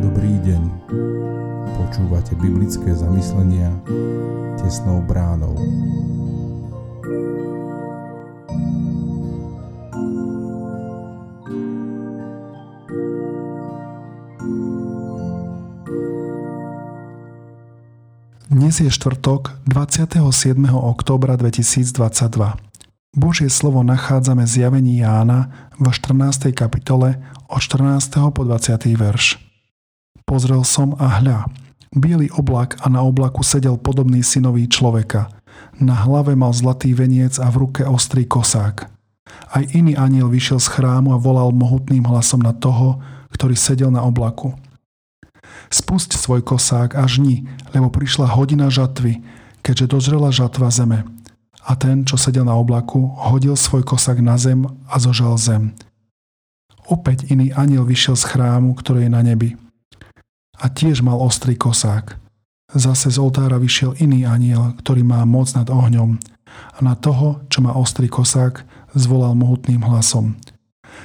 Dobrý deň. Počúvate biblické zamyslenia tesnou bránou. Dnes je štvrtok 27. októbra 2022. Božie slovo nachádzame v zjavení Jána v 14. kapitole od 14. po 20. verš. Pozrel som a hľa, biely oblak a na oblaku sedel podobný synový človeka. Na hlave mal zlatý veniec a v ruke ostrý kosák. Aj iný aniel vyšiel z chrámu a volal mohutným hlasom na toho, ktorý sedel na oblaku – Spusť svoj kosák a žni, lebo prišla hodina žatvy, keďže dozrela žatva zeme. A ten, čo sedel na oblaku, hodil svoj kosák na zem a zožal zem. Opäť iný aniel vyšiel z chrámu, ktorý je na nebi. A tiež mal ostrý kosák. Zase z oltára vyšiel iný aniel, ktorý má moc nad ohňom. A na toho, čo má ostrý kosák, zvolal mohutným hlasom.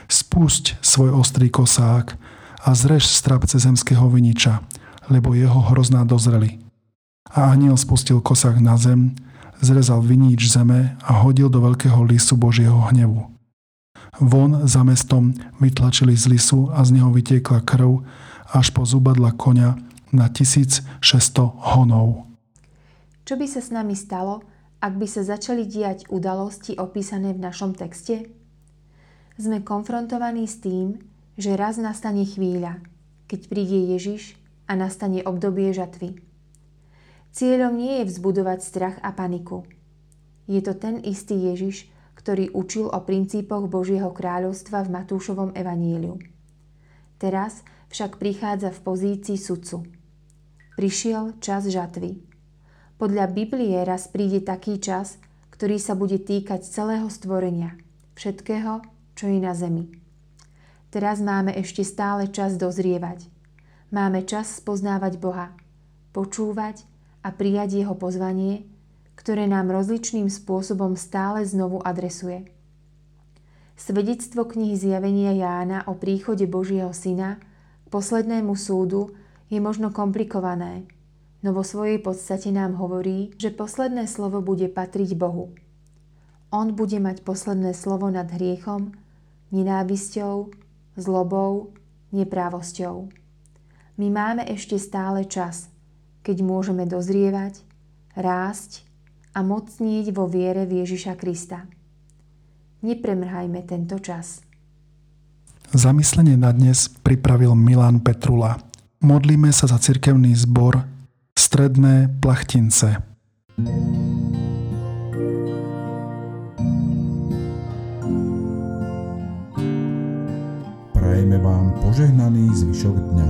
Spusť svoj ostrý kosák a zrež strapce zemského viniča, lebo jeho hrozná dozreli. A aniel spustil kosák na zem, zrezal vinič zeme a hodil do veľkého lisu Božieho hnevu. Von za mestom vytlačili z lisu a z neho vytiekla krv až po zubadla konia na 1600 honov. Čo by sa s nami stalo, ak by sa začali diať udalosti opísané v našom texte? Sme konfrontovaní s tým, že raz nastane chvíľa, keď príde Ježiš a nastane obdobie žatvy. Cieľom nie je vzbudovať strach a paniku. Je to ten istý Ježiš, ktorý učil o princípoch Božieho kráľovstva v Matúšovom evaníliu. Teraz však prichádza v pozícii sudcu. Prišiel čas žatvy. Podľa Biblie raz príde taký čas, ktorý sa bude týkať celého stvorenia, všetkého, čo je na zemi. Teraz máme ešte stále čas dozrievať. Máme čas spoznávať Boha, počúvať a prijať Jeho pozvanie, ktoré nám rozličným spôsobom stále znovu adresuje. Svedectvo knihy Zjavenia Jána o príchode Božieho Syna k poslednému súdu je možno komplikované, no vo svojej podstate nám hovorí, že posledné slovo bude patriť Bohu. On bude mať posledné slovo nad hriechom, nenávisťou, zlobou, neprávosťou. My máme ešte stále čas, keď môžeme dozrievať, rásť a mocnieť vo viere v Ježiša Krista. Nepremrhajme tento čas. Zamyslenie na dnes pripravil Milan Petrula. Modlíme sa za cirkevný zbor Stredné Plachtince. Prajeme vám požehnaný zvyšok dňa.